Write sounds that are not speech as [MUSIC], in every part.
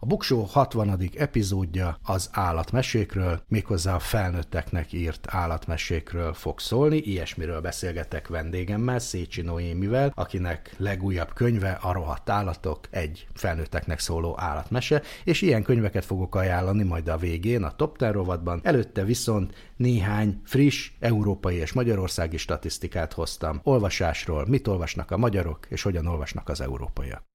A Buksó 60. epizódja az állatmesékről, méghozzá a felnőtteknek írt állatmesékről fog szólni. Ilyesmiről beszélgetek vendégemmel, Szécsi Noémivel, akinek legújabb könyve a rohadt állatok, egy felnőtteknek szóló állatmese, és ilyen könyveket fogok ajánlani majd a végén a Top Ten rovatban. Előtte viszont néhány friss európai és magyarországi statisztikát hoztam olvasásról, mit olvasnak a magyarok, és hogyan olvasnak az európaiak.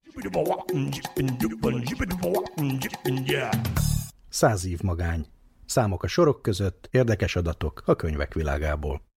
Száz év magány. Számok a sorok között, érdekes adatok a könyvek világából.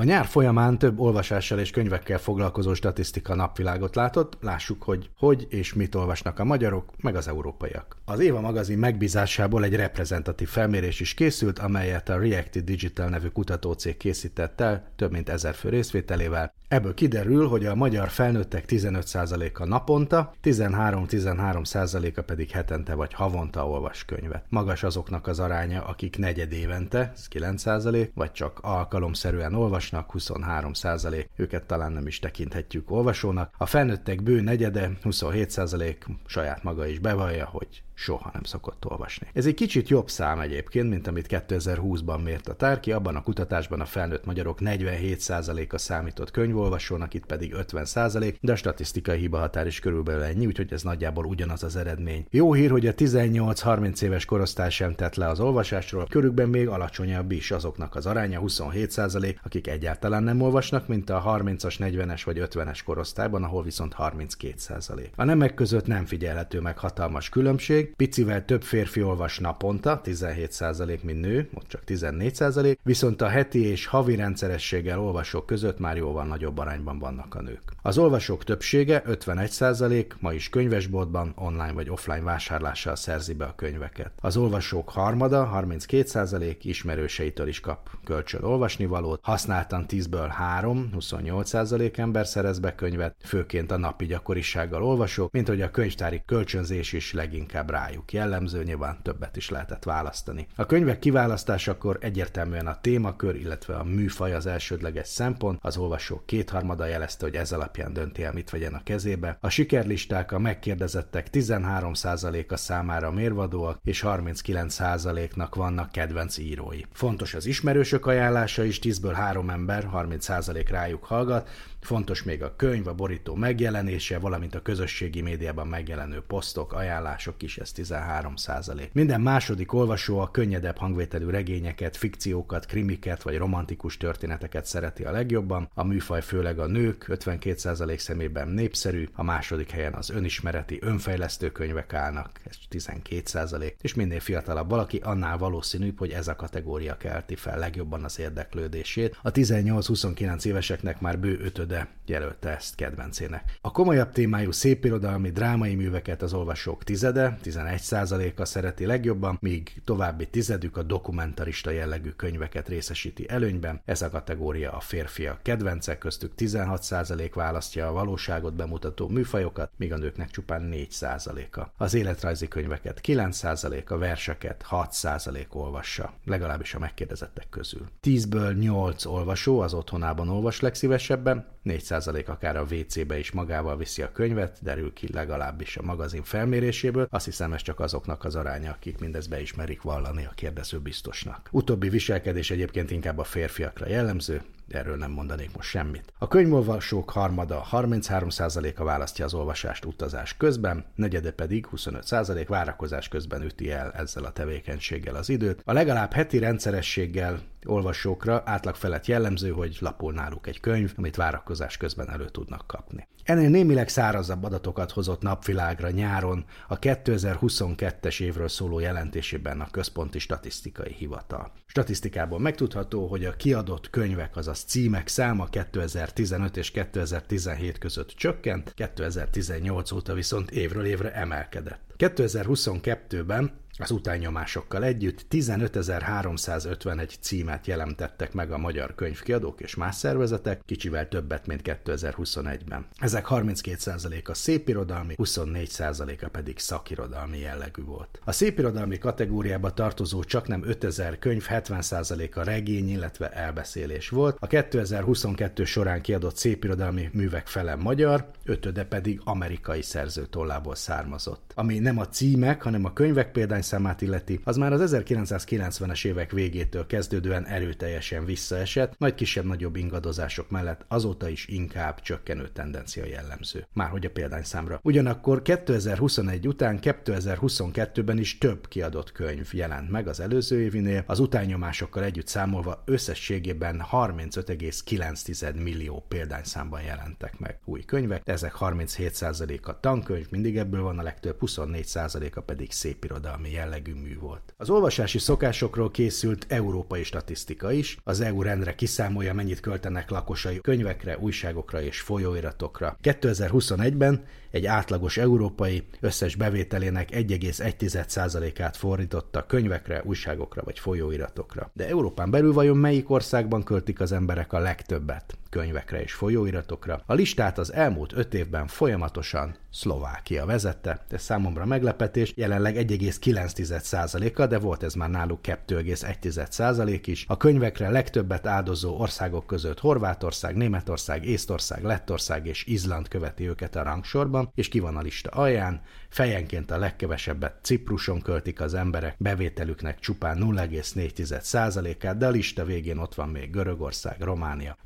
A nyár folyamán több olvasással és könyvekkel foglalkozó statisztika napvilágot látott, lássuk, hogy hogy és mit olvasnak a magyarok, meg az európaiak. Az Éva magazin megbízásából egy reprezentatív felmérés is készült, amelyet a Reactive Digital nevű kutatócég készített el több mint ezer fő részvételével. Ebből kiderül, hogy a magyar felnőttek 15%-a naponta, 13-13%-a pedig hetente vagy havonta olvas könyvet. Magas azoknak az aránya, akik negyed évente, ez 9%, vagy csak alkalomszerűen olvasnak, 23%, őket talán nem is tekinthetjük olvasónak. A felnőttek bő negyede, 27% saját maga is bevallja, hogy soha nem szokott olvasni. Ez egy kicsit jobb szám egyébként, mint amit 2020-ban mért a tárki, abban a kutatásban a felnőtt magyarok 47%-a számított könyvolvasónak, itt pedig 50%, de a statisztikai hiba határ is körülbelül ennyi, úgyhogy ez nagyjából ugyanaz az eredmény. Jó hír, hogy a 18-30 éves korosztály sem tett le az olvasásról, körükben még alacsonyabb is azoknak az aránya 27%, akik egyáltalán nem olvasnak, mint a 30-as, 40-es vagy 50-es korosztályban, ahol viszont 32%. A nemek között nem figyelhető meg hatalmas különbség, picivel több férfi olvas naponta, 17% mint nő, ott csak 14%, viszont a heti és havi rendszerességgel olvasók között már jóval nagyobb arányban vannak a nők. Az olvasók többsége, 51% ma is könyvesboltban, online vagy offline vásárlással szerzi be a könyveket. Az olvasók harmada, 32% ismerőseitől is kap kölcsön olvasnivalót, használtan 10-ből 3, 28% ember szerez be könyvet, főként a napi gyakorisággal olvasók, mint hogy a könyvtári kölcsönzés is leginkább rájuk jellemző, nyilván többet is lehetett választani. A könyvek kiválasztásakor egyértelműen a témakör, illetve a műfaj az elsődleges szempont, az olvasók kétharmada jelezte, hogy ez alapján dönti el, mit vegyen a kezébe. A sikerlisták a megkérdezettek 13%-a számára mérvadóak, és 39%-nak vannak kedvenc írói. Fontos az ismerősök ajánlása is, 10-ből 3 ember, 30% rájuk hallgat, Fontos még a könyv, a borító megjelenése, valamint a közösségi médiában megjelenő posztok, ajánlások is, ez 13 százalék. Minden második olvasó a könnyedebb hangvételű regényeket, fikciókat, krimiket vagy romantikus történeteket szereti a legjobban. A műfaj főleg a nők, 52 százalék szemében népszerű, a második helyen az önismereti, önfejlesztő könyvek állnak, ez 12 százalék, és minél fiatalabb valaki, annál valószínűbb, hogy ez a kategória kelti fel legjobban az érdeklődését. A 18-29 éveseknek már bő ötöde de jelölte ezt kedvencének. A komolyabb témájú szépirodalmi, drámai műveket az olvasók tizede, 11%-a szereti legjobban, míg további tizedük a dokumentarista jellegű könyveket részesíti előnyben. Ez a kategória a férfiak kedvence, köztük 16% választja a valóságot bemutató műfajokat, míg a nőknek csupán 4%-a. Az életrajzi könyveket 9%, a verseket 6% olvassa, legalábbis a megkérdezettek közül. 10-ből 8 olvasó az otthonában olvas legszívesebben, 4% akár a WC-be is magával viszi a könyvet, derül ki legalábbis a magazin felméréséből. Azt hiszem, ez csak azoknak az aránya, akik mindezt beismerik vallani a kérdező biztosnak. Utóbbi viselkedés egyébként inkább a férfiakra jellemző, erről nem mondanék most semmit. A könyvolvasók harmada 33%-a választja az olvasást utazás közben, negyede pedig 25% várakozás közben üti el ezzel a tevékenységgel az időt. A legalább heti rendszerességgel olvasókra átlag felett jellemző, hogy lapul náluk egy könyv, amit várakozás közben elő tudnak kapni. Ennél némileg szárazabb adatokat hozott napvilágra nyáron a 2022-es évről szóló jelentésében a Központi Statisztikai Hivatal. Statisztikából megtudható, hogy a kiadott könyvek, azaz címek száma 2015 és 2017 között csökkent, 2018 óta viszont évről évre emelkedett. 2022-ben az utányomásokkal együtt 15.351 címet jelentettek meg a magyar könyvkiadók és más szervezetek, kicsivel többet, mint 2021-ben. Ezek 32%-a szépirodalmi, 24%-a pedig szakirodalmi jellegű volt. A szépirodalmi kategóriába tartozó csak nem 5000 könyv 70%-a regény, illetve elbeszélés volt. A 2022 során kiadott szépirodalmi művek fele magyar, ötöde pedig amerikai szerző tollából származott. Ami nem a címek, hanem a könyvek példány számát illeti, az már az 1990-es évek végétől kezdődően erőteljesen visszaesett, nagy kisebb-nagyobb ingadozások mellett azóta is inkább csökkenő tendencia jellemző. Márhogy a példányszámra. Ugyanakkor 2021 után 2022-ben is több kiadott könyv jelent meg az előző évinél, az utányomásokkal együtt számolva összességében 35,9 millió példányszámban jelentek meg új könyvek, ezek 37%-a tankönyv, mindig ebből van a legtöbb, 24%-a pedig szépirodalmi jellegű mű volt. Az olvasási szokásokról készült európai statisztika is, az EU rendre kiszámolja, mennyit költenek lakosai könyvekre, újságokra és folyóiratokra. 2021-ben egy átlagos európai összes bevételének 1,1%-át fordította könyvekre, újságokra vagy folyóiratokra. De Európán belül vajon melyik országban költik az emberek a legtöbbet? Könyvekre és folyóiratokra. A listát az elmúlt öt évben folyamatosan Szlovákia vezette, ez számomra meglepetés, jelenleg 1,9%-a, de volt ez már náluk 2,1% is. A könyvekre legtöbbet áldozó országok között Horvátország, Németország, Észtország, Lettország és Izland követi őket a rangsorban, és ki van a lista alján, fejenként a legkevesebbet Cipruson költik az emberek, bevételüknek csupán 0,4%-át, de a lista végén ott van még Görögország, Románia,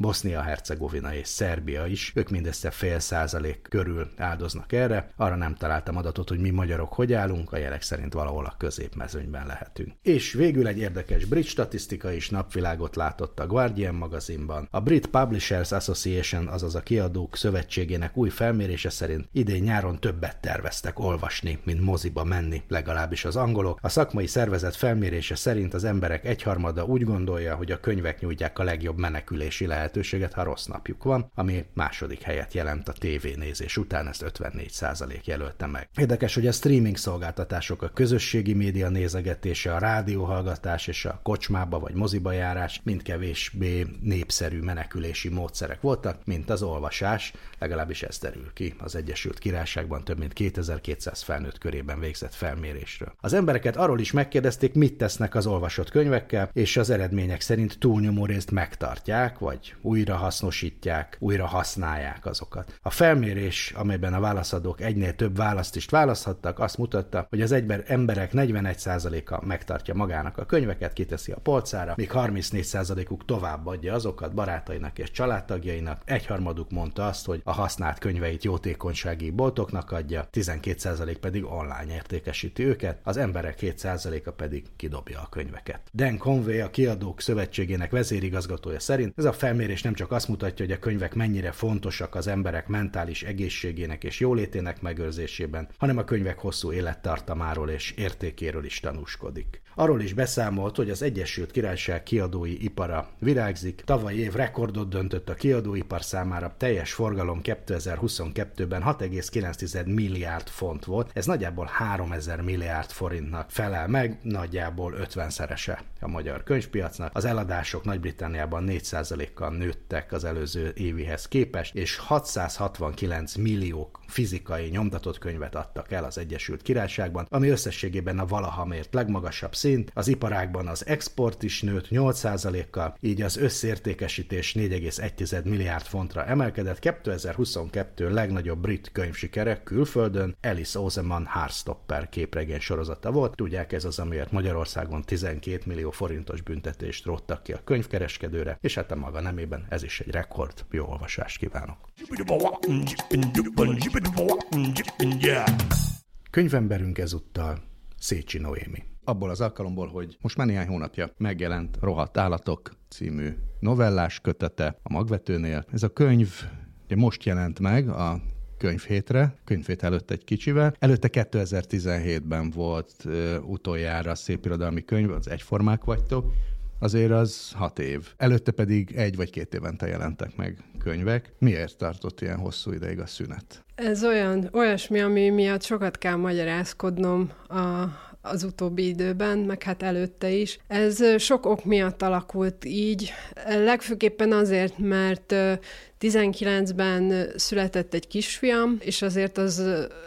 Bosznia-Hercegovina és Szerbia is, ők mindössze fél százalék körül áldoznak erre, arra nem találtam adatot, hogy mi magyarok hogy állunk, a jelek szerint valahol a középmezőnyben lehetünk. És végül egy érdekes brit statisztika is napvilágot látott a Guardian magazinban. A Brit Publishers Association, azaz a kiadók szövetségének új felmérése szerint idén nyáron többet terveztek olvasni, mint moziba menni, legalábbis az angolok. A szakmai szervezet felmérése szerint az emberek egyharmada úgy gondolja, hogy a könyvek nyújtják a legjobb menekülési lehetőséget, ha rossz napjuk van, ami második helyet jelent a tévénézés után, ezt 54% jelölte meg. Érdekes, hogy a streaming szolgáltatások, a közösségi média nézegetése, a rádióhallgatás és a kocsmába vagy moziba járás mind kevésbé népszerű menekülési módszerek voltak, mint az olvasás, legalábbis ez derül ki az Egyesült Királyságban több mint 2200 felnőtt körében végzett felmérésről. Az embereket arról is megkérdezték, mit tesznek az olvasott könyvekkel, és az eredmények szerint túlnyomó részt megtartják, vagy újra hasznosítják, újra használják azokat. A felmérés, amelyben a válaszadók egynél több választ is választhattak, azt mutatta, hogy az egyben emberek 41%-a megtartja magának a könyveket, kiteszi a polcára, míg 34%-uk továbbadja azokat barátainak és családtagjainak, egyharmaduk mondta azt, hogy a használt könyveit jótékonysági boltoknak adja, 12% pedig online értékesíti őket, az emberek 2%-a pedig kidobja a könyveket. Dan Conway, a kiadók szövetségének vezérigazgatója szerint ez a felmérés nem csak azt mutatja, hogy a könyvek mennyire fontosak az emberek mentális egészségének és jólétének megőrzésében, hanem a könyvek hosszú élettartamáról és értékéről is tanúskodik. Arról is beszámolt, hogy az Egyesült Királyság kiadói ipara virágzik, tavaly év rekordot döntött a kiadóipar számára, teljes forgalom 2022-ben 6,9 milliárd font volt, ez nagyjából 3000 milliárd forintnak felel meg, nagyjából 50-szerese a magyar könyvpiacnak. Az eladások Nagy-Britanniában 4%-kal nőttek az előző évihez képest, és 669 millió fizikai nyomtatott könyvet adtak el az Egyesült Királyságban, ami összességében a valaha mért legmagasabb szint. Az iparágban az export is nőtt 8%-kal, így az összértékesítés 4,1 milliárd fontra emelkedett. 2022 legnagyobb brit könyvsikere külföldön Alice Oseman Heartstopper képregény sorozata volt. Tudják, ez az, amiért Magyarországon 12 millió forintos büntetést róttak ki a könyvkereskedőre, és hát a maga nemében ez is egy rekord. Jó olvasást kívánok! Könyvemberünk ezúttal Szécsi Noémi. Abból az alkalomból, hogy most már néhány hónapja megjelent Rohadt Állatok című novellás kötete a magvetőnél. Ez a könyv ugye most jelent meg a könyvhétre, könyvhét előtt egy kicsivel. Előtte 2017-ben volt uh, utoljára szépirodalmi könyv, az Egyformák vagytok, azért az hat év. Előtte pedig egy vagy két évente jelentek meg könyvek. Miért tartott ilyen hosszú ideig a szünet? Ez olyan, olyasmi, ami miatt sokat kell magyarázkodnom a, az utóbbi időben, meg hát előtte is. Ez sok ok miatt alakult így, legfőképpen azért, mert 19-ben született egy kisfiam, és azért az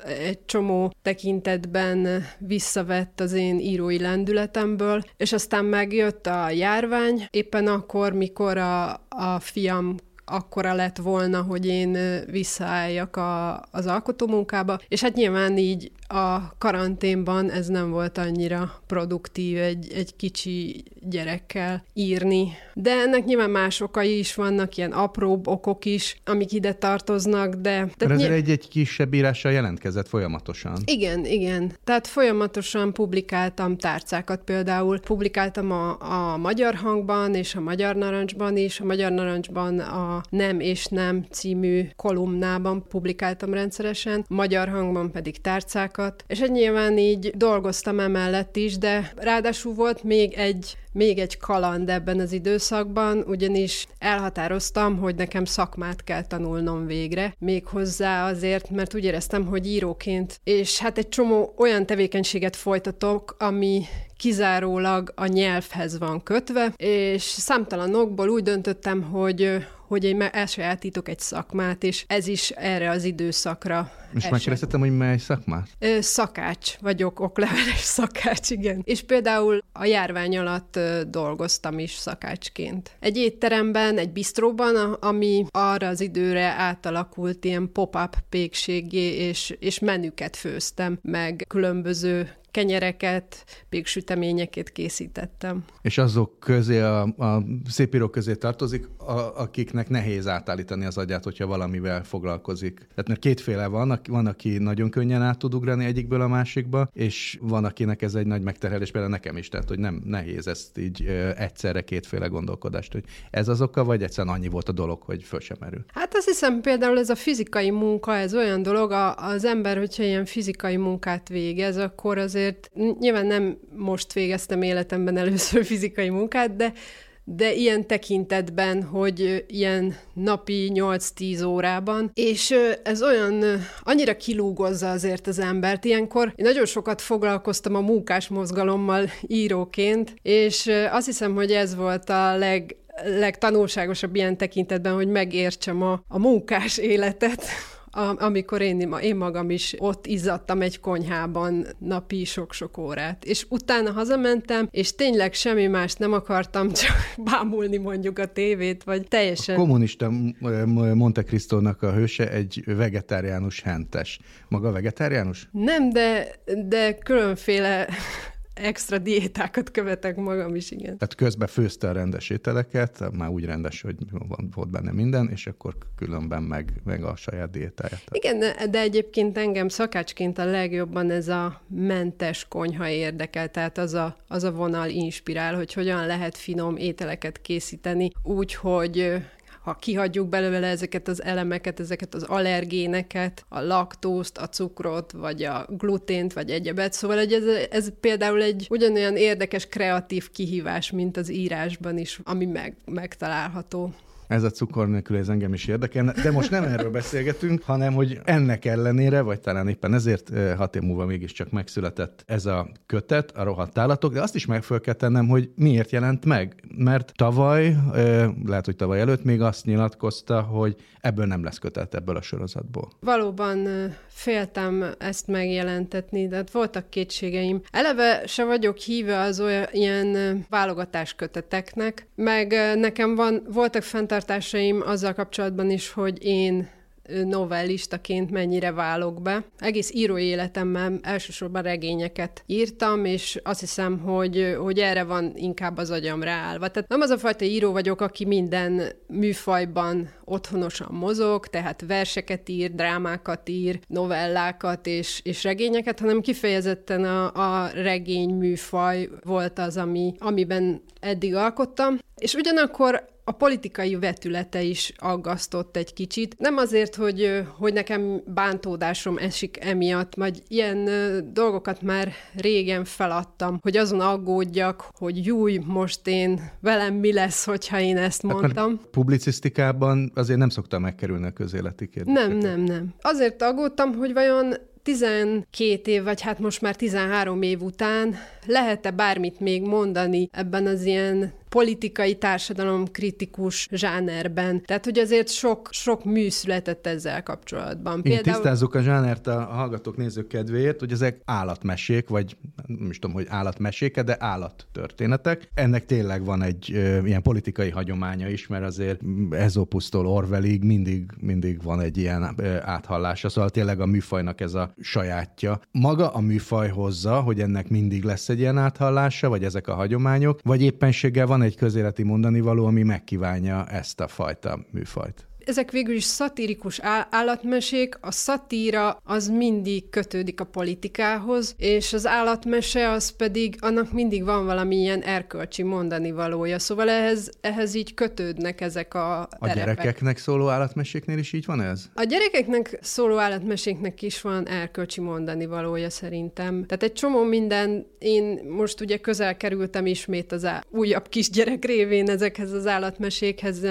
egy csomó tekintetben visszavett az én írói lendületemből, és aztán megjött a járvány, éppen akkor, mikor a, a fiam akkora lett volna, hogy én visszaálljak a, az alkotómunkába, és hát nyilván így a karanténban ez nem volt annyira produktív egy, egy kicsi gyerekkel írni. De ennek nyilván más okai is vannak, ilyen apróbb okok is, amik ide tartoznak, de... De ezért ny- egy-egy kisebb írással jelentkezett folyamatosan. Igen, igen. Tehát folyamatosan publikáltam tárcákat például. Publikáltam a, a Magyar Hangban és a Magyar Narancsban is. A Magyar Narancsban a Nem és Nem című kolumnában publikáltam rendszeresen, Magyar Hangban pedig tárcák témákat, és egy nyilván így dolgoztam emellett is, de ráadásul volt még egy még egy kaland ebben az időszakban, ugyanis elhatároztam, hogy nekem szakmát kell tanulnom végre, még hozzá azért, mert úgy éreztem, hogy íróként, és hát egy csomó olyan tevékenységet folytatok, ami kizárólag a nyelvhez van kötve, és számtalan okból úgy döntöttem, hogy hogy én elsajátítok egy szakmát, és ez is erre az időszakra És megkérdeztem, hogy mely szakmát? Szakács vagyok, okleveles [LAUGHS] szakács, igen. És például a járvány alatt dolgoztam is szakácsként. Egy étteremben, egy bistróban, ami arra az időre átalakult ilyen pop-up pékségé, és, és menüket főztem, meg különböző kenyereket, péksüteményeket készítettem. És azok közé, a, a szépírók közé tartozik, a, akiknek nehéz átállítani az agyát, hogyha valamivel foglalkozik. Tehát kétféle van, van, aki nagyon könnyen át tud ugrani egyikből a másikba, és van, akinek ez egy nagy megterhelés, például nekem is, tehát hogy nem nehéz ezt így egyszerre kétféle gondolkodást, hogy ez az oka, vagy egyszerűen annyi volt a dolog, hogy föl sem merül. Hát azt hiszem például ez a fizikai munka, ez olyan dolog, a, az ember, hogyha ilyen fizikai munkát végez, akkor azért azért nyilván nem most végeztem életemben először [LAUGHS] fizikai munkát, de de ilyen tekintetben, hogy ilyen napi 8-10 órában, és ez olyan, annyira kilúgozza azért az embert. Ilyenkor én nagyon sokat foglalkoztam a munkás mozgalommal íróként, és azt hiszem, hogy ez volt a leg, legtanulságosabb ilyen tekintetben, hogy megértsem a, a munkás életet, [LAUGHS] amikor én, én magam is ott izzadtam egy konyhában napi sok-sok órát. És utána hazamentem, és tényleg semmi más nem akartam, [LAUGHS] csak bámulni mondjuk a tévét, vagy teljesen... A kommunista Monte Cristónak a hőse egy vegetáriánus hentes. Maga vegetáriánus? Nem, de, de különféle extra diétákat követek magam is, igen. Tehát közben főzte a rendes ételeket, már úgy rendes, hogy volt benne minden, és akkor különben meg, meg a saját diétáját. Igen, de egyébként engem szakácsként a legjobban ez a mentes konyha érdekel, tehát az a, az a vonal inspirál, hogy hogyan lehet finom ételeket készíteni úgy, hogy ha kihagyjuk belőle ezeket az elemeket, ezeket az allergéneket, a laktózt, a cukrot, vagy a glutént, vagy egyebet. Szóval hogy ez, ez például egy ugyanolyan érdekes, kreatív kihívás, mint az írásban is, ami meg, megtalálható. Ez a cukor nélkül ez engem is érdekelne, de most nem erről beszélgetünk, hanem hogy ennek ellenére, vagy talán éppen ezért hat év múlva mégiscsak megszületett ez a kötet, a rohadt állatok, de azt is meg kell tennem, hogy miért jelent meg. Mert tavaly, lehet, hogy tavaly előtt még azt nyilatkozta, hogy ebből nem lesz kötet ebből a sorozatból. Valóban féltem ezt megjelentetni, de hát voltak kétségeim. Eleve se vagyok híve az olyan ilyen válogatás köteteknek, meg nekem van, voltak fenntartásaim azzal kapcsolatban is, hogy én novellistaként mennyire válok be. Egész írói életemben elsősorban regényeket írtam, és azt hiszem, hogy, hogy erre van inkább az agyam ráállva. Tehát nem az a fajta író vagyok, aki minden műfajban otthonosan mozog, tehát verseket ír, drámákat ír, novellákat és, és regényeket, hanem kifejezetten a, a regény műfaj volt az, ami, amiben eddig alkottam. És ugyanakkor a politikai vetülete is aggasztott egy kicsit. Nem azért, hogy, hogy nekem bántódásom esik emiatt, vagy ilyen dolgokat már régen feladtam, hogy azon aggódjak, hogy júj, most én velem mi lesz, hogyha én ezt mondtam. Hát, publicisztikában azért nem szoktam megkerülni a közéleti kérdéseket. Nem, nem, nem. Azért aggódtam, hogy vajon 12 év, vagy hát most már 13 év után lehet-e bármit még mondani ebben az ilyen politikai társadalom kritikus zsánerben. Tehát, hogy azért sok, sok mű született ezzel kapcsolatban. Igen, Például... tisztázzuk a zsánert a hallgatók, nézők kedvéért, hogy ezek állatmesék, vagy nem is tudom, hogy állatmesék, de állattörténetek. Ennek tényleg van egy ö, ilyen politikai hagyománya is, mert azért Ezopusztól Orwellig mindig, mindig van egy ilyen ö, áthallása, szóval tényleg a műfajnak ez a sajátja. Maga a műfaj hozza, hogy ennek mindig lesz egy ilyen áthallása, vagy ezek a hagyományok, vagy éppenséggel van egy közéleti mondani való, ami megkívánja ezt a fajta műfajt ezek végül is szatirikus állatmesék, a szatíra az mindig kötődik a politikához, és az állatmese az pedig, annak mindig van valamilyen erkölcsi mondani valója, szóval ehhez, ehhez így kötődnek ezek a A terepek. gyerekeknek szóló állatmeséknél is így van ez? A gyerekeknek szóló állatmeséknek is van erkölcsi mondani valója szerintem. Tehát egy csomó minden, én most ugye közel kerültem ismét az á- újabb kisgyerek révén ezekhez az állatmesékhez,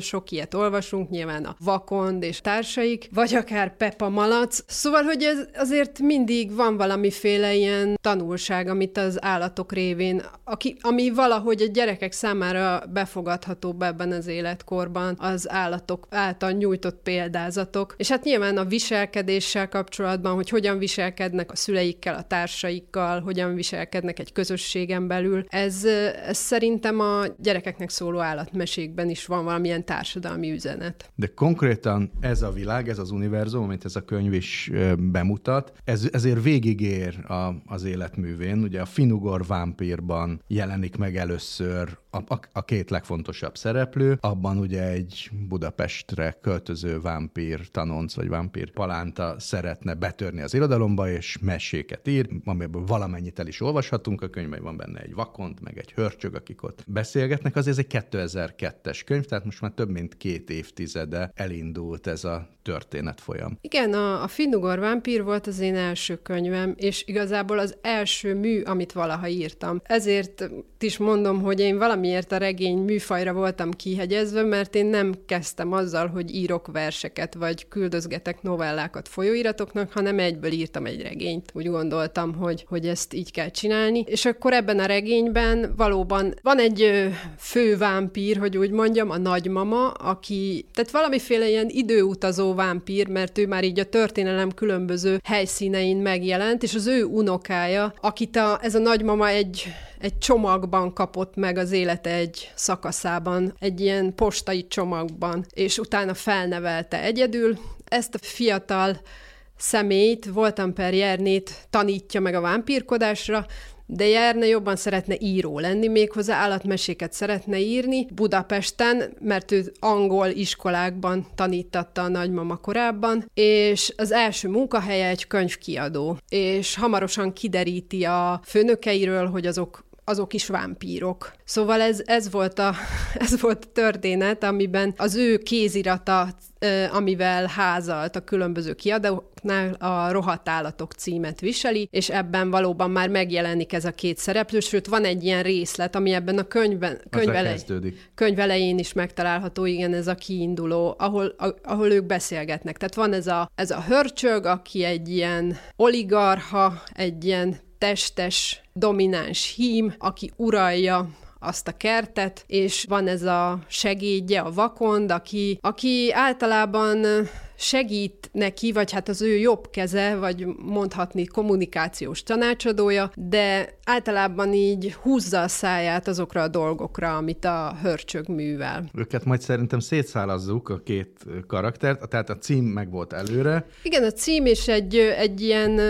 sok ilyet olvasunk, nyilván a Vakond és társaik, vagy akár Peppa Malac. Szóval, hogy ez azért mindig van valamiféle ilyen tanulság, amit az állatok révén, aki, ami valahogy a gyerekek számára befogadhatóbb ebben az életkorban, az állatok által nyújtott példázatok. És hát nyilván a viselkedéssel kapcsolatban, hogy hogyan viselkednek a szüleikkel, a társaikkal, hogyan viselkednek egy közösségen belül, ez, ez szerintem a gyerekeknek szóló állatmesékben is van valamilyen társadalmi üzenet. De konkrétan ez a világ, ez az univerzum, amit ez a könyv is bemutat, ez, ezért végigér a, az életművén. Ugye a Finugor vámpírban jelenik meg először a, a, a két legfontosabb szereplő, abban ugye egy Budapestre költöző vámpír tanonc, vagy vámpír palánta szeretne betörni az irodalomba, és meséket ír, amiből valamennyit el is olvashatunk, a könyvben van benne egy vakont, meg egy hörcsög, akik ott beszélgetnek, azért ez egy 2002-es könyv, tehát most már több mint két évtizede elindult ez a történet folyam. Igen, a, a Finnugor vámpír volt az én első könyvem, és igazából az első mű, amit valaha írtam. Ezért is mondom, hogy én valamiért a regény műfajra voltam kihegyezve, mert én nem kezdtem azzal, hogy írok verseket, vagy küldözgetek novellákat folyóiratoknak, hanem egyből írtam egy regényt. Úgy gondoltam, hogy, hogy ezt így kell csinálni. És akkor ebben a regényben valóban van egy fő vámpír, hogy úgy mondjam, a nagymama, aki, tehát valamiféle ilyen időutazó vámpír, mert ő már így a történelem különböző helyszínein megjelent, és az ő unokája, akit a, ez a nagymama egy, egy csomagban kapott meg az élete egy szakaszában, egy ilyen postai csomagban, és utána felnevelte egyedül. Ezt a fiatal személyt, voltam per Jernét tanítja meg a vámpírkodásra, de Jerne jobban szeretne író lenni, méghozzá állatmeséket szeretne írni Budapesten, mert ő angol iskolákban tanítatta a nagymama korábban, és az első munkahelye egy könyvkiadó, és hamarosan kideríti a főnökeiről, hogy azok azok is vámpírok. Szóval ez, ez, volt a, [LAUGHS] ez volt a történet, amiben az ő kézirata, amivel házalt a különböző kiadóknál a Rohadt állatok címet viseli, és ebben valóban már megjelenik ez a két szereplő, sőt van egy ilyen részlet, ami ebben a könyvben, könyv, elej, könyv elején is megtalálható, igen, ez a kiinduló, ahol, ahol ők beszélgetnek. Tehát van ez a, ez a hörcsög, aki egy ilyen oligarha, egy ilyen testes, domináns hím, aki uralja azt a kertet, és van ez a segédje, a vakond, aki, aki általában segít neki, vagy hát az ő jobb keze, vagy mondhatni kommunikációs tanácsadója, de általában így húzza a száját azokra a dolgokra, amit a hörcsög művel. Őket majd szerintem szétszálazzuk a két karaktert, tehát a cím meg volt előre. Igen, a cím és egy, egy ilyen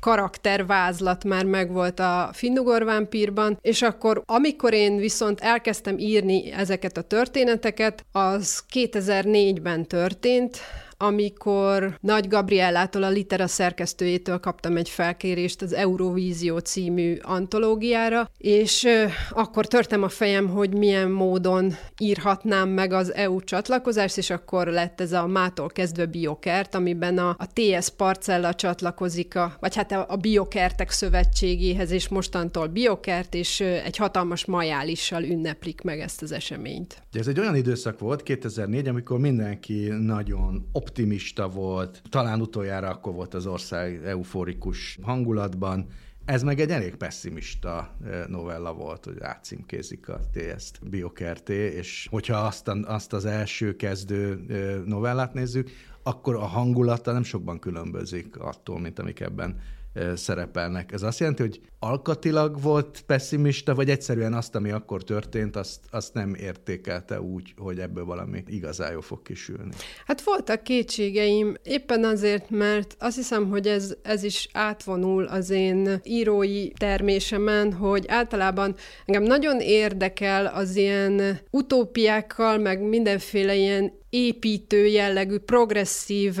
karaktervázlat már megvolt a Finnugor vámpírban, és akkor amikor én viszont elkezdtem írni ezeket a történeteket, az 2004-ben történt, amikor Nagy Gabriellától, a Litera szerkesztőjétől kaptam egy felkérést az Eurovízió című antológiára, és akkor törtem a fejem, hogy milyen módon írhatnám meg az EU csatlakozást, és akkor lett ez a mától kezdve biokert, amiben a, a TS Parcella csatlakozik, a, vagy hát a, a biokertek szövetségéhez, és mostantól biokert, és egy hatalmas majálissal ünneplik meg ezt az eseményt. Ez egy olyan időszak volt, 2004, amikor mindenki nagyon optimista volt, talán utoljára akkor volt az ország euforikus hangulatban, ez meg egy elég pessimista novella volt, hogy átcímkézik a TS-t Biokerté, és hogyha azt, a, azt az első kezdő novellát nézzük, akkor a hangulata nem sokban különbözik attól, mint amik ebben szerepelnek. Ez azt jelenti, hogy alkatilag volt pessimista, vagy egyszerűen azt, ami akkor történt, azt, azt nem értékelte úgy, hogy ebből valami igazán jó fog kisülni. Hát voltak kétségeim, éppen azért, mert azt hiszem, hogy ez, ez is átvonul az én írói termésemen, hogy általában engem nagyon érdekel az ilyen utópiákkal, meg mindenféle ilyen építő jellegű, progresszív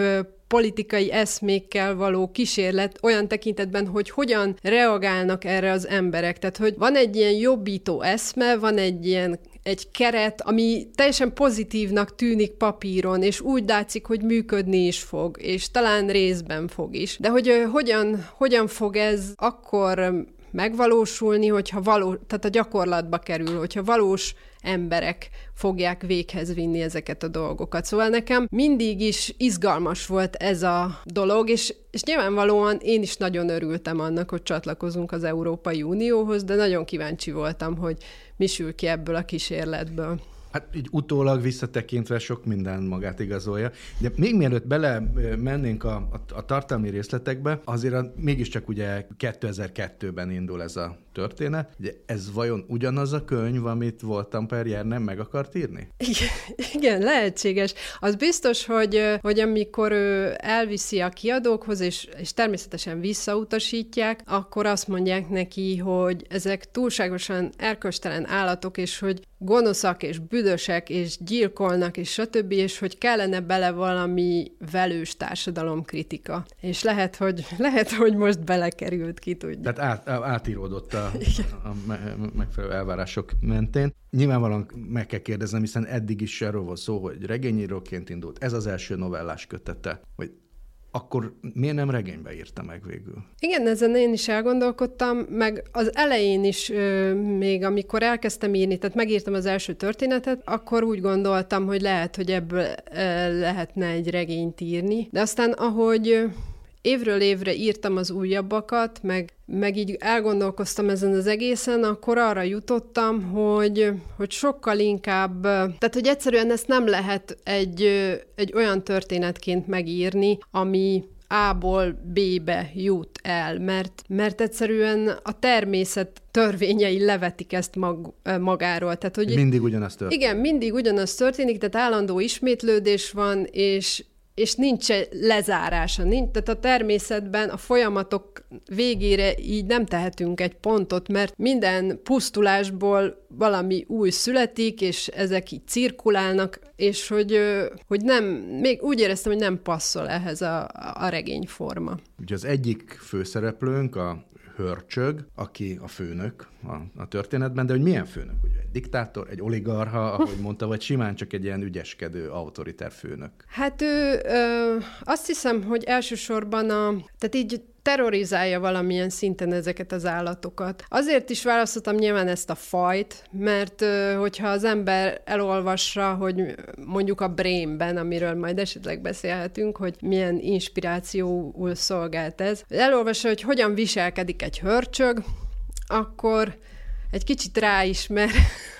politikai eszmékkel való kísérlet olyan tekintetben, hogy hogyan reagálnak erre az emberek. Tehát, hogy van egy ilyen jobbító eszme, van egy ilyen egy keret, ami teljesen pozitívnak tűnik papíron, és úgy látszik, hogy működni is fog, és talán részben fog is. De hogy hogyan, hogyan fog ez akkor megvalósulni, hogyha való, tehát a gyakorlatba kerül, hogyha valós emberek fogják véghez vinni ezeket a dolgokat. Szóval nekem mindig is izgalmas volt ez a dolog, és, és nyilvánvalóan én is nagyon örültem annak, hogy csatlakozunk az Európai Unióhoz, de nagyon kíváncsi voltam, hogy mi sül ki ebből a kísérletből. Hát így utólag visszatekintve sok minden magát igazolja. De még mielőtt bele mennénk a, a, a tartalmi részletekbe, azért a, mégiscsak ugye 2002-ben indul ez a történet. Ugye ez vajon ugyanaz a könyv, amit voltam per nem meg akart írni? Igen, lehetséges. Az biztos, hogy, hogy amikor ő elviszi a kiadókhoz, és, és természetesen visszautasítják, akkor azt mondják neki, hogy ezek túlságosan erköstelen állatok, és hogy gonoszak és büdösek, és gyilkolnak, és stb., és hogy kellene bele valami velős társadalomkritika. És lehet, hogy, [LAUGHS] lehet, hogy most belekerült, ki tudja. Tehát át, átíródott a, a, megfelelő elvárások mentén. Nyilvánvalóan meg kell kérdeznem, hiszen eddig is erről volt szó, hogy regényíróként indult. Ez az első novellás kötete, hogy akkor miért nem regénybe írta meg végül? Igen, ezen én is elgondolkodtam, meg az elején is, még amikor elkezdtem írni, tehát megírtam az első történetet, akkor úgy gondoltam, hogy lehet, hogy ebből lehetne egy regényt írni. De aztán, ahogy évről évre írtam az újabbakat, meg, meg így elgondolkoztam ezen az egészen, akkor arra jutottam, hogy, hogy sokkal inkább, tehát hogy egyszerűen ezt nem lehet egy, egy olyan történetként megírni, ami a-ból B-be jut el, mert, mert egyszerűen a természet törvényei levetik ezt mag, magáról. Tehát, hogy mindig ugyanaz történik. Igen, mindig ugyanaz történik, tehát állandó ismétlődés van, és, és nincs lezárása. Nincs, tehát a természetben a folyamatok végére így nem tehetünk egy pontot, mert minden pusztulásból valami új születik, és ezek így cirkulálnak, és hogy, hogy nem, még úgy éreztem, hogy nem passzol ehhez a, a regényforma. Ugye az egyik főszereplőnk, a hörcsög, aki a főnök a, a történetben, de hogy milyen főnök? Ugye egy diktátor, egy oligarha, ahogy mondta, vagy simán csak egy ilyen ügyeskedő, autoritár főnök? Hát ő ö, azt hiszem, hogy elsősorban a, tehát így terrorizálja valamilyen szinten ezeket az állatokat. Azért is választottam nyilván ezt a fajt, mert hogyha az ember elolvassa, hogy mondjuk a Brainben, amiről majd esetleg beszélhetünk, hogy milyen inspirációul szolgált ez, elolvassa, hogy hogyan viselkedik egy hörcsög, akkor egy kicsit ráismer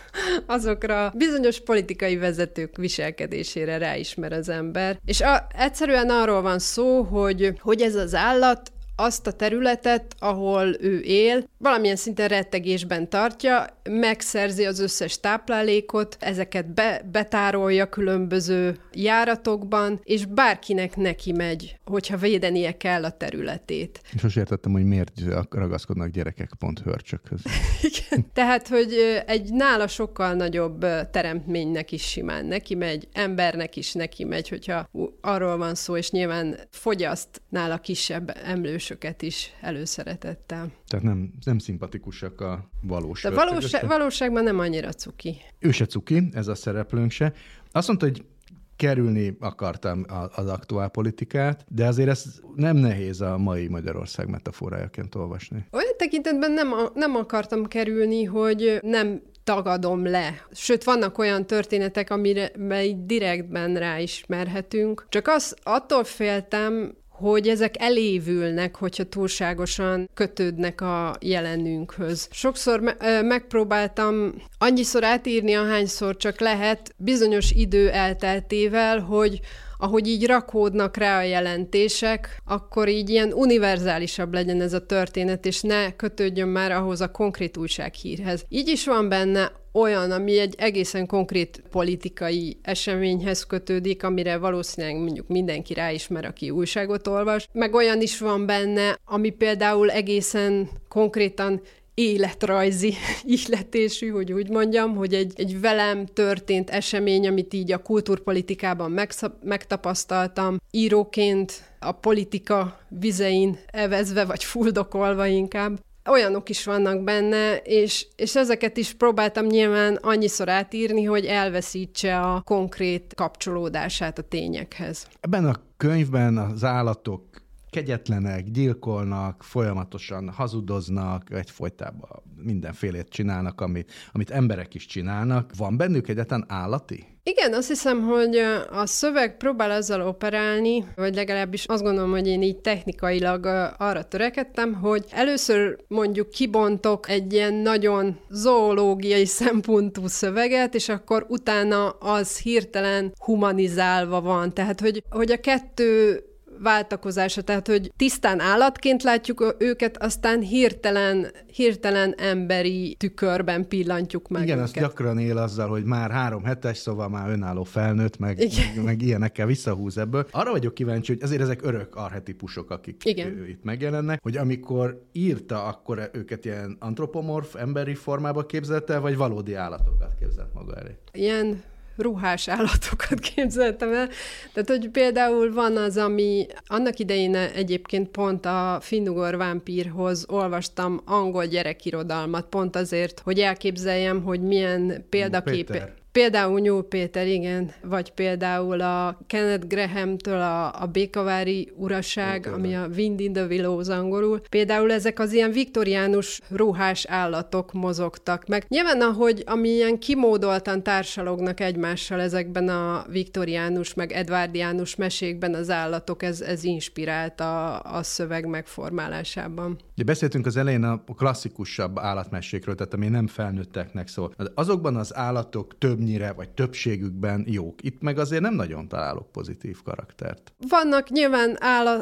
[LAUGHS] azokra bizonyos politikai vezetők viselkedésére ráismer az ember. És a, egyszerűen arról van szó, hogy, hogy ez az állat azt a területet, ahol ő él, valamilyen szinten rettegésben tartja, megszerzi az összes táplálékot, ezeket be, betárolja különböző járatokban, és bárkinek neki megy, hogyha védenie kell a területét. És most értettem, hogy miért ragaszkodnak gyerekek pont hörcsökhöz. [LAUGHS] Igen. Tehát, hogy egy nála sokkal nagyobb teremtménynek is simán neki megy, embernek is neki megy, hogyha arról van szó, és nyilván fogyaszt nála kisebb emlősöket is előszeretettel. Tehát nem, nem szimpatikusak a valós De valóság, valóságban nem annyira cuki. Ő se cuki, ez a szereplőnk se. Azt mondta, hogy kerülni akartam az aktuál politikát, de azért ez nem nehéz a mai Magyarország metaforájaként olvasni. Olyan tekintetben nem, nem akartam kerülni, hogy nem tagadom le. Sőt, vannak olyan történetek, amire mely direktben ráismerhetünk. Csak az, attól féltem, hogy ezek elévülnek, hogyha túlságosan kötődnek a jelenünkhöz. Sokszor me- megpróbáltam annyiszor átírni, ahányszor csak lehet, bizonyos idő elteltével, hogy ahogy így rakódnak rá a jelentések, akkor így ilyen univerzálisabb legyen ez a történet, és ne kötődjön már ahhoz a konkrét újsághírhez. Így is van benne olyan, ami egy egészen konkrét politikai eseményhez kötődik, amire valószínűleg mondjuk mindenki ráismer, aki újságot olvas, meg olyan is van benne, ami például egészen konkrétan életrajzi [LAUGHS] ihletésű, hogy úgy mondjam, hogy egy, egy velem történt esemény, amit így a kultúrpolitikában megszab, megtapasztaltam, íróként a politika vizein evezve, vagy fuldokolva inkább, olyanok is vannak benne, és, és ezeket is próbáltam nyilván annyiszor átírni, hogy elveszítse a konkrét kapcsolódását a tényekhez. Ebben a könyvben az állatok kegyetlenek, gyilkolnak, folyamatosan hazudoznak, egyfolytában mindenfélét csinálnak, amit, amit emberek is csinálnak. Van bennük egyetlen állati? Igen, azt hiszem, hogy a szöveg próbál azzal operálni, vagy legalábbis azt gondolom, hogy én így technikailag arra törekedtem, hogy először mondjuk kibontok egy ilyen nagyon zoológiai szempontú szöveget, és akkor utána az hirtelen humanizálva van. Tehát, hogy, hogy a kettő váltakozása, tehát hogy tisztán állatként látjuk őket, aztán hirtelen, hirtelen emberi tükörben pillantjuk meg Igen, őket. azt gyakran él azzal, hogy már három hetes, szóval már önálló felnőtt, meg, meg, meg ilyenekkel visszahúz ebből. Arra vagyok kíváncsi, hogy azért ezek örök arhetipusok, akik Igen. itt megjelennek, hogy amikor írta, akkor őket ilyen antropomorf, emberi formába képzelte, vagy valódi állatokat képzelt maga elé? Ilyen ruhás állatokat [LAUGHS] képzeltem el. Tehát, hogy például van az, ami annak idején egyébként pont a Finnugor vámpírhoz olvastam angol gyerekirodalmat, pont azért, hogy elképzeljem, hogy milyen példaképe... Például Nyúl Péter, igen, vagy például a Kenneth Graham-től a, a Békavári uraság, okay. ami a Wind in the Willows angolul. Például ezek az ilyen viktoriánus ruhás állatok mozogtak meg. Nyilván, ahogy ami ilyen kimódoltan társalognak egymással ezekben a viktoriánus meg edvardiánus mesékben az állatok, ez, ez inspirált a, a szöveg megformálásában. De beszéltünk az elején a klasszikusabb állatmesékről, tehát ami nem felnőtteknek szól. Azokban az állatok több többnyire, vagy többségükben jók. Itt meg azért nem nagyon találok pozitív karaktert. Vannak nyilván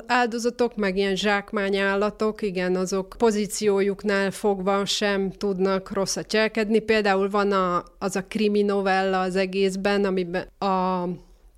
áldozatok, meg ilyen zsákmányállatok, igen, azok pozíciójuknál fogva sem tudnak rosszat cselkedni. Például van a, az a krimi novella az egészben, amiben a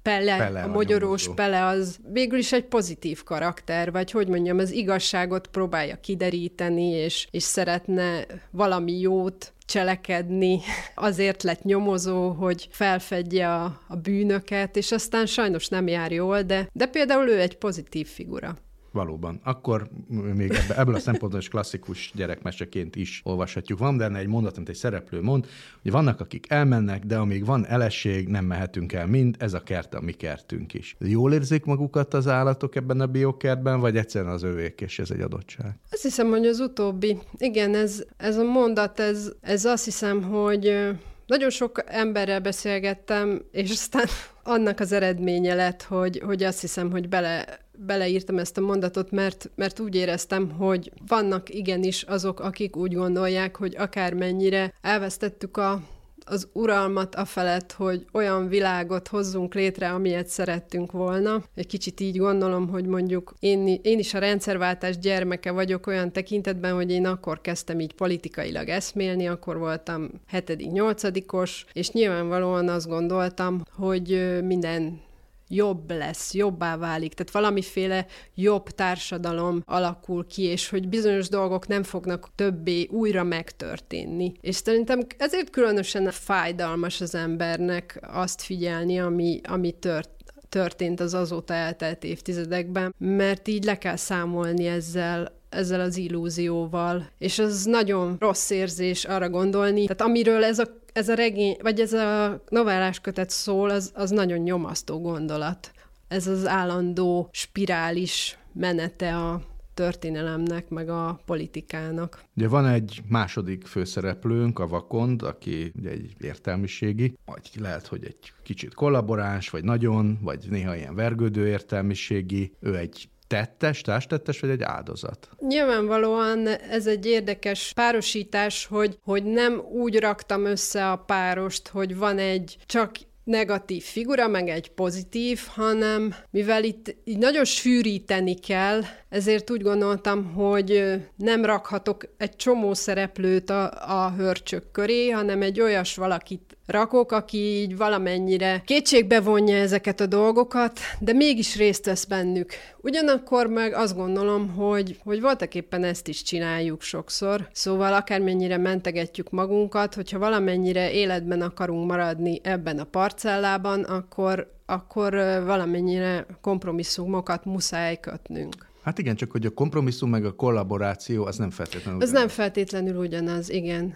Pele, Pele a mogyorós Pele, az végül is egy pozitív karakter, vagy hogy mondjam, az igazságot próbálja kideríteni, és, és szeretne valami jót cselekedni, [LAUGHS] azért lett nyomozó, hogy felfedje a, a bűnöket, és aztán sajnos nem jár jól, de, de például ő egy pozitív figura. Valóban. Akkor még ebbe, ebből a szempontból is klasszikus gyerekmeseként is olvashatjuk. Van benne egy mondat, amit egy szereplő mond, hogy vannak, akik elmennek, de amíg van elesség, nem mehetünk el mind, ez a kert a mi kertünk is. Jól érzik magukat az állatok ebben a biokertben, vagy egyszerűen az övék, és ez egy adottság? Azt hiszem, hogy az utóbbi. Igen, ez, ez a mondat, ez, ez azt hiszem, hogy nagyon sok emberrel beszélgettem, és aztán [LAUGHS] annak az eredménye lett, hogy, hogy azt hiszem, hogy bele, beleírtam ezt a mondatot, mert, mert úgy éreztem, hogy vannak igenis azok, akik úgy gondolják, hogy akármennyire elvesztettük a az uralmat a felett, hogy olyan világot hozzunk létre, amilyet szerettünk volna. Egy kicsit így gondolom, hogy mondjuk én, én is a rendszerváltás gyermeke vagyok olyan tekintetben, hogy én akkor kezdtem így politikailag eszmélni, akkor voltam hetedik, nyolcadikos, és nyilvánvalóan azt gondoltam, hogy minden jobb lesz, jobbá válik, tehát valamiféle jobb társadalom alakul ki, és hogy bizonyos dolgok nem fognak többé újra megtörténni. És szerintem ezért különösen fájdalmas az embernek azt figyelni, ami, ami tört, történt az azóta eltelt évtizedekben, mert így le kell számolni ezzel ezzel az illúzióval, és az nagyon rossz érzés arra gondolni, tehát amiről ez a, ez a regény, vagy ez a novellás kötet szól, az, az nagyon nyomasztó gondolat. Ez az állandó spirális menete a történelemnek, meg a politikának. Ugye van egy második főszereplőnk, a Vakond, aki ugye egy értelmiségi, vagy lehet, hogy egy kicsit kollaboráns, vagy nagyon, vagy néha ilyen vergődő értelmiségi. Ő egy tettes, társtettes, vagy egy áldozat? Nyilvánvalóan ez egy érdekes párosítás, hogy, hogy nem úgy raktam össze a párost, hogy van egy csak negatív figura, meg egy pozitív, hanem mivel itt így nagyon sűríteni kell, ezért úgy gondoltam, hogy nem rakhatok egy csomó szereplőt a, a hörcsök köré, hanem egy olyas valakit rakok, aki így valamennyire kétségbe vonja ezeket a dolgokat, de mégis részt vesz bennük. Ugyanakkor meg azt gondolom, hogy, hogy voltak éppen ezt is csináljuk sokszor, szóval akármennyire mentegetjük magunkat, hogyha valamennyire életben akarunk maradni ebben a parcellában, akkor, akkor valamennyire kompromisszumokat muszáj kötnünk. Hát igen, csak hogy a kompromisszum meg a kollaboráció az nem feltétlenül. Az nem feltétlenül ugyanaz, igen.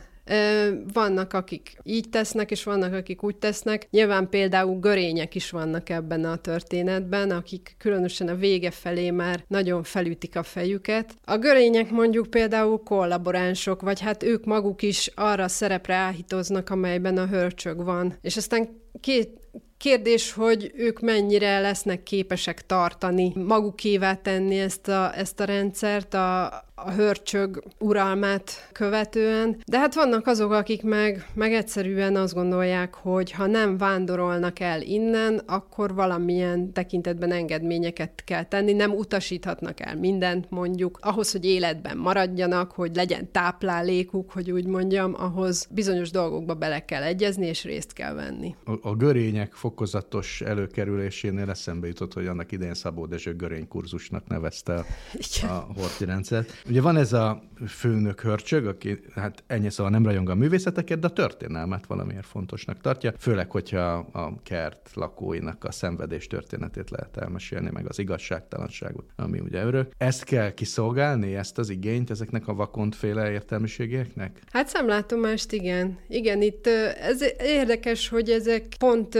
Vannak, akik így tesznek, és vannak, akik úgy tesznek. Nyilván például görények is vannak ebben a történetben, akik különösen a vége felé már nagyon felütik a fejüket. A görények mondjuk például kollaboránsok, vagy hát ők maguk is arra a szerepre áhítoznak, amelyben a hörcsög van. És aztán két, Kérdés, hogy ők mennyire lesznek képesek tartani, magukévá tenni ezt a, ezt a rendszert, a, a hörcsög uralmát követően. De hát vannak azok, akik meg, meg egyszerűen azt gondolják, hogy ha nem vándorolnak el innen, akkor valamilyen tekintetben engedményeket kell tenni, nem utasíthatnak el mindent mondjuk. Ahhoz, hogy életben maradjanak, hogy legyen táplálékuk, hogy úgy mondjam, ahhoz bizonyos dolgokba bele kell egyezni, és részt kell venni. A, a görények fokozatos előkerülésénél eszembe jutott, hogy annak idején Szabó Dezső görénykurzusnak nevezte a horti rendszert. Ugye van ez a főnök hörcsög, aki hát ennyi szóval nem rajong a művészeteket, de a történelmet valamiért fontosnak tartja, főleg, hogyha a kert lakóinak a szenvedés történetét lehet elmesélni, meg az igazságtalanságot, ami ugye örök. Ezt kell kiszolgálni, ezt az igényt ezeknek a vakontféle értelmiségieknek? Hát szemlátomást igen. Igen, itt ez érdekes, hogy ezek pont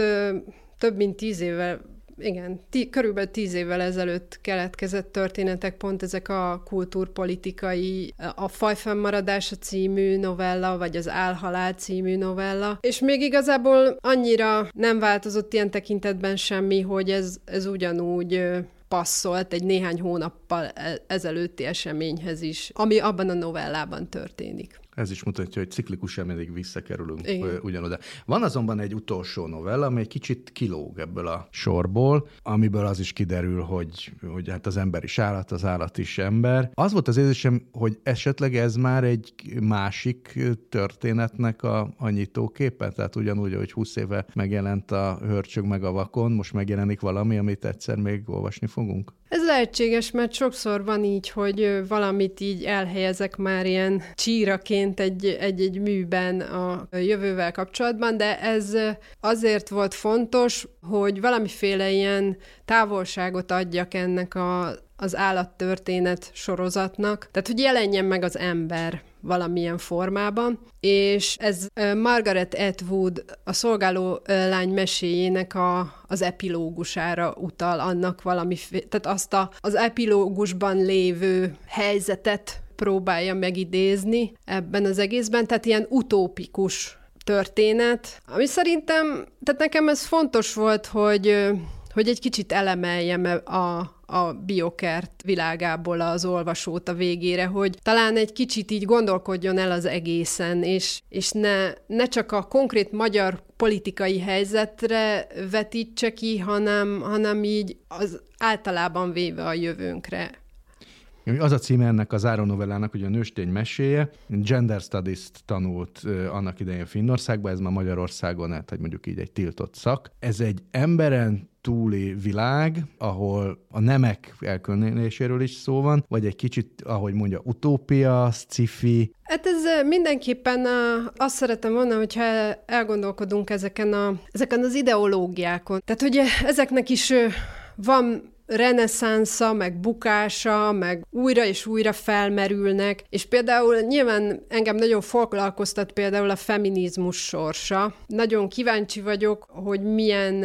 több mint tíz évvel igen, tí, körülbelül tíz évvel ezelőtt keletkezett történetek, pont ezek a kultúrpolitikai, a Fajfennmaradása című novella, vagy az Álhalál című novella, és még igazából annyira nem változott ilyen tekintetben semmi, hogy ez, ez ugyanúgy passzolt egy néhány hónappal e-, ezelőtti eseményhez is, ami abban a novellában történik. Ez is mutatja, hogy ciklikusan mindig visszakerülünk Igen. ugyanoda. Van azonban egy utolsó novella, ami egy kicsit kilóg ebből a sorból, amiből az is kiderül, hogy, hogy hát az ember is állat, az állat is ember. Az volt az érzésem, hogy esetleg ez már egy másik történetnek a, a nyitóképe, tehát ugyanúgy, hogy 20 éve megjelent a hörcsög meg a vakon, most megjelenik valami, amit egyszer még olvasni fogunk? Ez lehetséges, mert sokszor van így, hogy valamit így elhelyezek már ilyen csíraként egy-egy műben a jövővel kapcsolatban, de ez azért volt fontos, hogy valamiféle ilyen távolságot adjak ennek a, az állattörténet sorozatnak, tehát hogy jelenjen meg az ember valamilyen formában, és ez Margaret Atwood a szolgáló lány meséjének a, az epilógusára utal, annak valami, tehát azt a, az epilógusban lévő helyzetet próbálja megidézni ebben az egészben, tehát ilyen utópikus történet, ami szerintem, tehát nekem ez fontos volt, hogy, hogy egy kicsit elemeljem a, a biokert világából az olvasót a végére, hogy talán egy kicsit így gondolkodjon el az egészen, és, és ne, ne csak a konkrét magyar politikai helyzetre vetítse ki, hanem, hanem így az általában véve a jövőnkre. Az a címe ennek az novellának, hogy a nőstény meséje. Gender Studies-t tanult annak idején Finnországban, ez ma Magyarországon, hát hogy mondjuk így egy tiltott szak. Ez egy emberen túli világ, ahol a nemek elkülönítéséről is szó van, vagy egy kicsit, ahogy mondja, utópia, sci-fi. Hát ez mindenképpen azt szeretem mondani, hogyha elgondolkodunk ezeken, a, ezeken az ideológiákon. Tehát, hogy ezeknek is van reneszánsza, meg bukása, meg újra és újra felmerülnek, és például nyilván engem nagyon foglalkoztat például a feminizmus sorsa. Nagyon kíváncsi vagyok, hogy milyen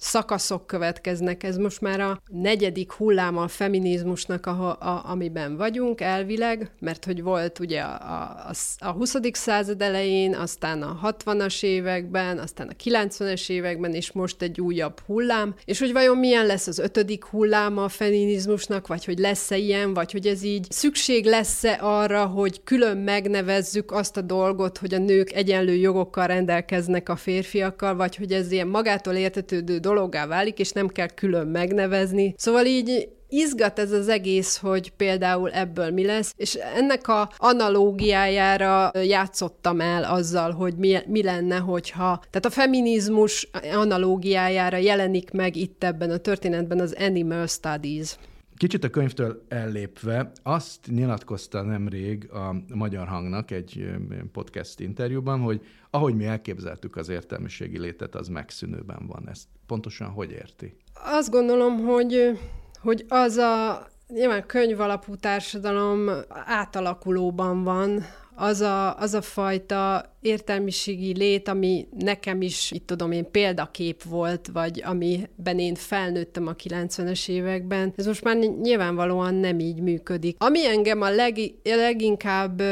szakaszok következnek. Ez most már a negyedik hullám a feminizmusnak, a, a, amiben vagyunk elvileg, mert hogy volt ugye a, a, a 20. század elején, aztán a 60-as években, aztán a 90-es években, és most egy újabb hullám, és hogy vajon milyen lesz az ötödik hullám a feminizmusnak, vagy hogy lesz-e ilyen, vagy hogy ez így szükség lesz-e arra, hogy külön megnevezzük azt a dolgot, hogy a nők egyenlő jogokkal rendelkeznek a férfiakkal, vagy hogy ez ilyen magától értetődő dolog, dologgá válik, és nem kell külön megnevezni. Szóval így izgat ez az egész, hogy például ebből mi lesz, és ennek a analógiájára játszottam el azzal, hogy mi, mi lenne, hogyha, tehát a feminizmus analógiájára jelenik meg itt ebben a történetben az Animal Studies. Kicsit a könyvtől ellépve, azt nyilatkozta nemrég a Magyar Hangnak egy podcast interjúban, hogy ahogy mi elképzeltük az értelmiségi létet, az megszűnőben van. Ezt pontosan hogy érti? Azt gondolom, hogy, hogy az a nyilván könyv alapú társadalom átalakulóban van, az a, az a fajta értelmiségi lét, ami nekem is, itt tudom én, példakép volt, vagy amiben én felnőttem a 90-es években, ez most már nyilvánvalóan nem így működik. Ami engem a leg, leginkább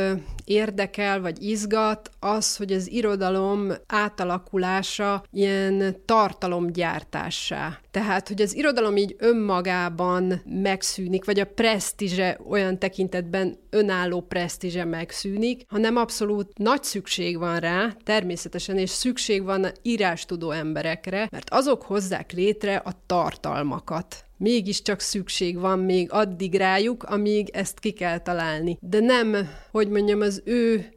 érdekel, vagy izgat, az, hogy az irodalom átalakulása ilyen tartalomgyártássá. Tehát, hogy az irodalom így önmagában megszűnik, vagy a presztízse olyan tekintetben önálló presztízse megszűnik, hanem abszolút nagy szükség van rá, természetesen, és szükség van írástudó emberekre, mert azok hozzák létre a tartalmakat mégiscsak szükség van még addig rájuk, amíg ezt ki kell találni. De nem, hogy mondjam, az ő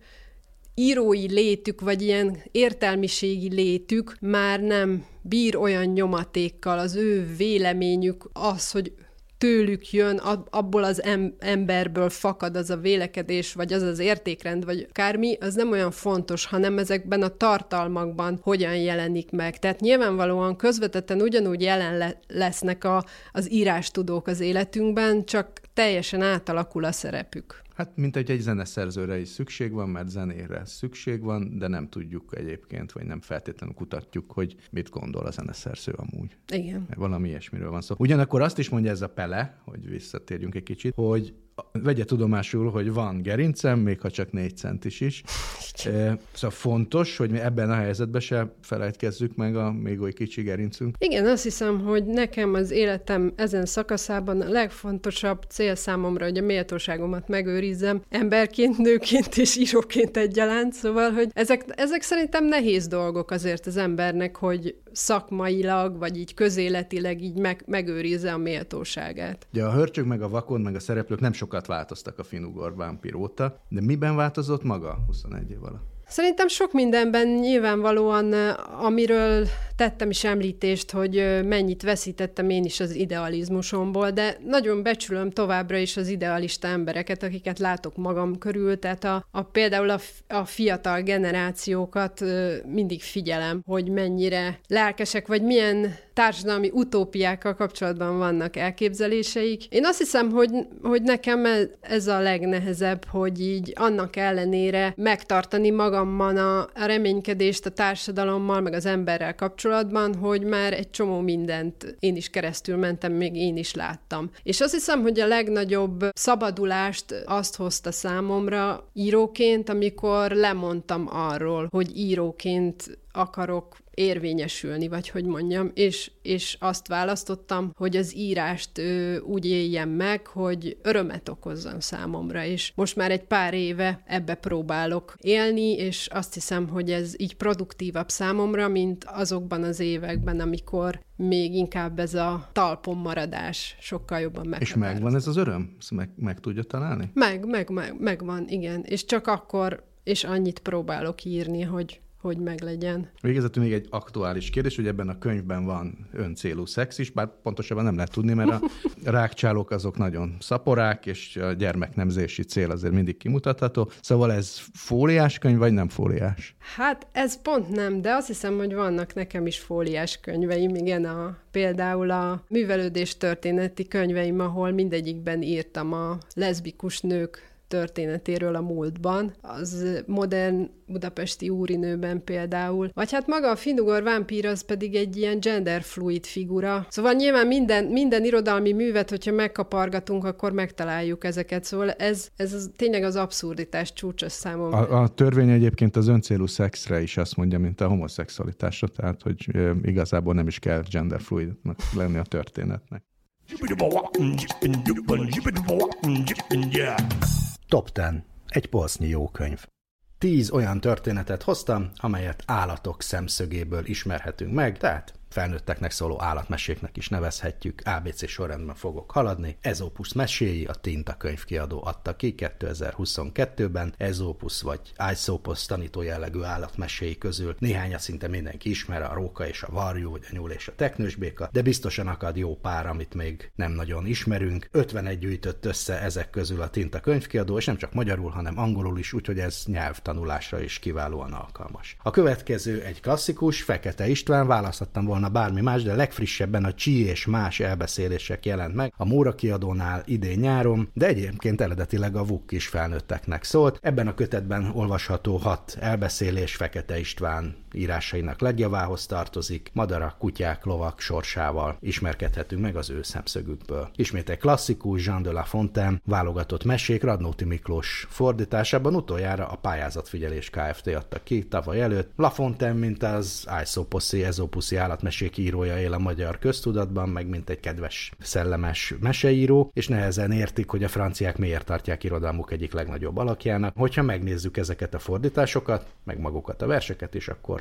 írói létük, vagy ilyen értelmiségi létük már nem bír olyan nyomatékkal, az ő véleményük az, hogy tőlük jön, abból az emberből fakad az a vélekedés, vagy az az értékrend, vagy kármi, az nem olyan fontos, hanem ezekben a tartalmakban hogyan jelenik meg. Tehát nyilvánvalóan közvetetten ugyanúgy jelen le- lesznek a, az írástudók az életünkben, csak teljesen átalakul a szerepük. Hát, mint egy, egy zeneszerzőre is szükség van, mert zenére szükség van, de nem tudjuk egyébként, vagy nem feltétlenül kutatjuk, hogy mit gondol a zeneszerző amúgy. Igen. Valami ilyesmiről van szó. Ugyanakkor azt is mondja ez a Pele, hogy visszatérjünk egy kicsit, hogy vegye tudomásul, hogy van gerincem, még ha csak négy centis is. Szóval fontos, hogy mi ebben a helyzetben se felejtkezzük meg a még oly kicsi gerincünk. Igen, azt hiszem, hogy nekem az életem ezen szakaszában a legfontosabb cél számomra, hogy a méltóságomat megőrizzem emberként, nőként és íróként egyaránt, szóval, hogy ezek, ezek szerintem nehéz dolgok azért az embernek, hogy szakmailag, vagy így közéletileg így meg, megőrizze a méltóságát. Ugye a hörcsög, meg a vakon, meg a szereplők nem sokat változtak a finugor vámpír de miben változott maga 21 év alatt? Szerintem sok mindenben nyilvánvalóan, amiről tettem is említést, hogy mennyit veszítettem én is az idealizmusomból, de nagyon becsülöm továbbra is az idealista embereket, akiket látok magam körül, tehát a, a például a, a fiatal generációkat mindig figyelem, hogy mennyire lelkesek, vagy milyen társadalmi utópiákkal kapcsolatban vannak elképzeléseik. Én azt hiszem, hogy, hogy nekem ez a legnehezebb, hogy így annak ellenére megtartani magamban a, reménykedést a társadalommal, meg az emberrel kapcsolatban, hogy már egy csomó mindent én is keresztül mentem, még én is láttam. És azt hiszem, hogy a legnagyobb szabadulást azt hozta számomra íróként, amikor lemondtam arról, hogy íróként akarok érvényesülni, vagy hogy mondjam, és, és azt választottam, hogy az írást ö, úgy éljem meg, hogy örömet okozzon számomra, és most már egy pár éve ebbe próbálok élni, és azt hiszem, hogy ez így produktívabb számomra, mint azokban az években, amikor még inkább ez a talpon maradás sokkal jobban meg. És megvan ez az öröm? Ezt meg, meg tudja találni? Meg, meg, meg, megvan, igen. És csak akkor, és annyit próbálok írni, hogy hogy meglegyen. Végezetül még egy aktuális kérdés, hogy ebben a könyvben van öncélú szex is, bár pontosabban nem lehet tudni, mert a [LAUGHS] rákcsálók azok nagyon szaporák, és a gyermeknemzési cél azért mindig kimutatható. Szóval ez fóliás könyv, vagy nem fóliás? Hát ez pont nem, de azt hiszem, hogy vannak nekem is fóliás könyveim, igen, a, például a művelődés történeti könyveim, ahol mindegyikben írtam a leszbikus nők történetéről a múltban, az modern budapesti úrinőben például. Vagy hát maga a Finugor vámpír az pedig egy ilyen genderfluid figura. Szóval nyilván minden, minden irodalmi művet, hogyha megkapargatunk, akkor megtaláljuk ezeket. Szóval ez, ez az, tényleg az abszurditás csúcsa számomra. A, a törvény egyébként az öncélú szexre is azt mondja, mint a homoszexualitásra, tehát hogy igazából nem is kell genderfluidnak lenni a történetnek. Top 10. Egy polsznyi jó könyv. Tíz olyan történetet hoztam, amelyet állatok szemszögéből ismerhetünk meg, tehát felnőtteknek szóló állatmeséknek is nevezhetjük, ABC sorrendben fogok haladni. Ezopus meséi a Tinta könyvkiadó adta ki 2022-ben. Ezopus vagy Aesopus tanító jellegű állatmeséi közül néhánya szinte mindenki ismer, a róka és a varjú, vagy a nyúl és a teknősbéka, de biztosan akad jó pár, amit még nem nagyon ismerünk. 51 gyűjtött össze ezek közül a Tinta könyvkiadó, és nem csak magyarul, hanem angolul is, úgyhogy ez nyelvtanulásra is kiválóan alkalmas. A következő egy klasszikus, Fekete István, választottam volna volna bármi más, de legfrissebben a Csi és más elbeszélések jelent meg a Móra kiadónál idén nyáron, de egyébként eredetileg a VUK is felnőtteknek szólt. Ebben a kötetben olvasható hat elbeszélés Fekete István írásainak legjavához tartozik, madarak, kutyák, lovak sorsával ismerkedhetünk meg az ő szemszögükből. Ismét egy klasszikus Jean de la Fontaine válogatott mesék Radnóti Miklós fordításában utoljára a pályázatfigyelés Kft. adta ki tavaly előtt. La Fontaine, mint az Aesopuszi, Ezopuszi állatmesék írója él a magyar köztudatban, meg mint egy kedves, szellemes meseíró, és nehezen értik, hogy a franciák miért tartják irodalmuk egyik legnagyobb alakjának. Hogyha megnézzük ezeket a fordításokat, meg magukat a verseket is, akkor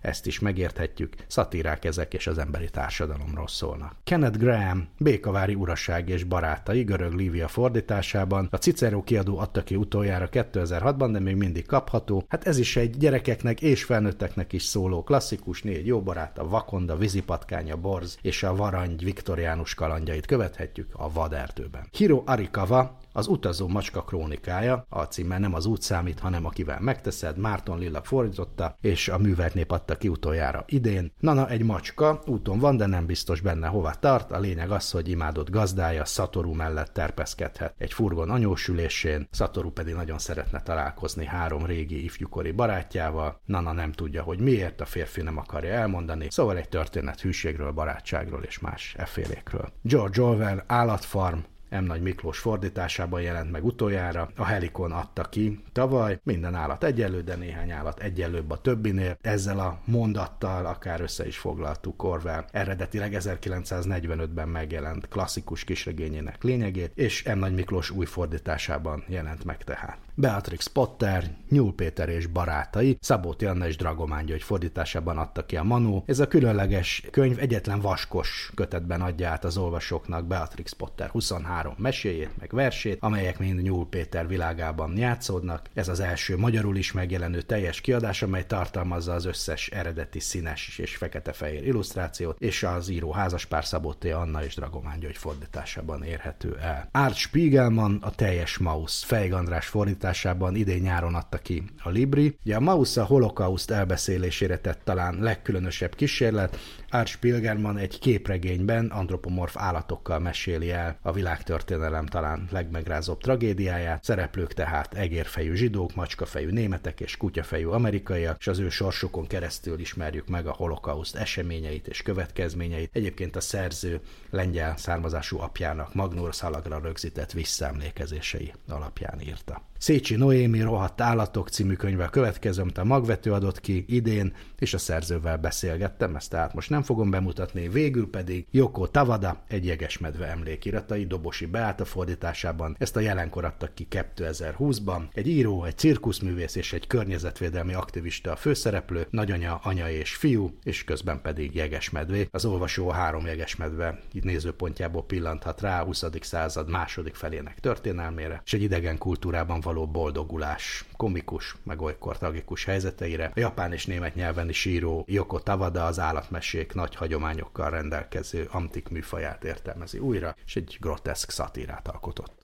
ezt is megérthetjük, szatírák ezek és az emberi társadalomról szólnak. Kenneth Graham, Békavári uraság és barátai görög Lívia fordításában, a Cicero kiadó adta ki utoljára 2006-ban, de még mindig kapható. Hát ez is egy gyerekeknek és felnőtteknek is szóló klasszikus négy jó barát, a Vakonda, Vizipatkánya, Borz és a Varangy viktoriánus kalandjait követhetjük a vaderdőben. Hiro Arikawa az utazó macska krónikája, a címe nem az út számít, hanem akivel megteszed, Márton Lilla fordította, és a művelt nép adta ki utoljára idén. Nana egy macska, úton van, de nem biztos benne hova tart, a lényeg az, hogy imádott gazdája Szatoru mellett terpeszkedhet egy furgon anyósülésén, Szatoru pedig nagyon szeretne találkozni három régi ifjúkori barátjával, Nana nem tudja, hogy miért, a férfi nem akarja elmondani, szóval egy történet hűségről, barátságról és más effélékről. George Orwell, Állatfarm, M. Nagy Miklós fordításában jelent meg utoljára, a Helikon adta ki tavaly, minden állat egyenlő, de néhány állat egyenlőbb a többinél. Ezzel a mondattal akár össze is foglaltuk Orwell eredetileg 1945-ben megjelent klasszikus kisregényének lényegét, és M. Nagy Miklós új fordításában jelent meg tehát. Beatrix Potter, Nyúl Péter és barátai, Szabó Anna és Dragomán György fordításában adta ki a Manu. Ez a különleges könyv egyetlen vaskos kötetben adja át az olvasóknak Beatrix Potter 23 meséjét, meg versét, amelyek mind Nyúl Péter világában játszódnak. Ez az első magyarul is megjelenő teljes kiadás, amely tartalmazza az összes eredeti színes és fekete-fehér illusztrációt, és az író házaspár Szabó Anna és Dragomán György fordításában érhető el. Art Spiegelman a teljes Maus Fejg András fordításában idén nyáron adta ki a Libri. Ugye a Maus a holokauszt elbeszélésére tett talán legkülönösebb kísérlet. Art Spiegelman egy képregényben antropomorf állatokkal meséli el a világtörténelem talán legmegrázóbb tragédiáját. Szereplők tehát egérfejű zsidók, macskafejű németek és kutyafejű amerikaiak, és az ő sorsukon keresztül ismerjük meg a holokauszt eseményeit és következményeit. Egyébként a szerző lengyel származású apjának Magnus Szalagra rögzített visszaemlékezései alapján írta. Szécsi Noémi rohadt állatok című könyve a következő, amit a magvető adott ki idén, és a szerzővel beszélgettem, ezt tehát most nem fogom bemutatni, végül pedig Joko Tavada, egy jegesmedve emlékiratai, Dobosi Beáta fordításában, ezt a jelenkor adtak ki 2020-ban. Egy író, egy cirkuszművész és egy környezetvédelmi aktivista a főszereplő, nagyanya, anya és fiú, és közben pedig jegesmedvé. Az olvasó három jegesmedve nézőpontjából pillanthat rá a 20. század második felének történelmére, és egy idegen kultúrában való boldogulás, komikus, meg olykor tragikus helyzeteire. A japán és német nyelven is író Yoko Tavada az állatmesék nagy hagyományokkal rendelkező antik műfaját értelmezi újra, és egy groteszk szatírát alkotott.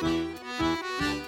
thank you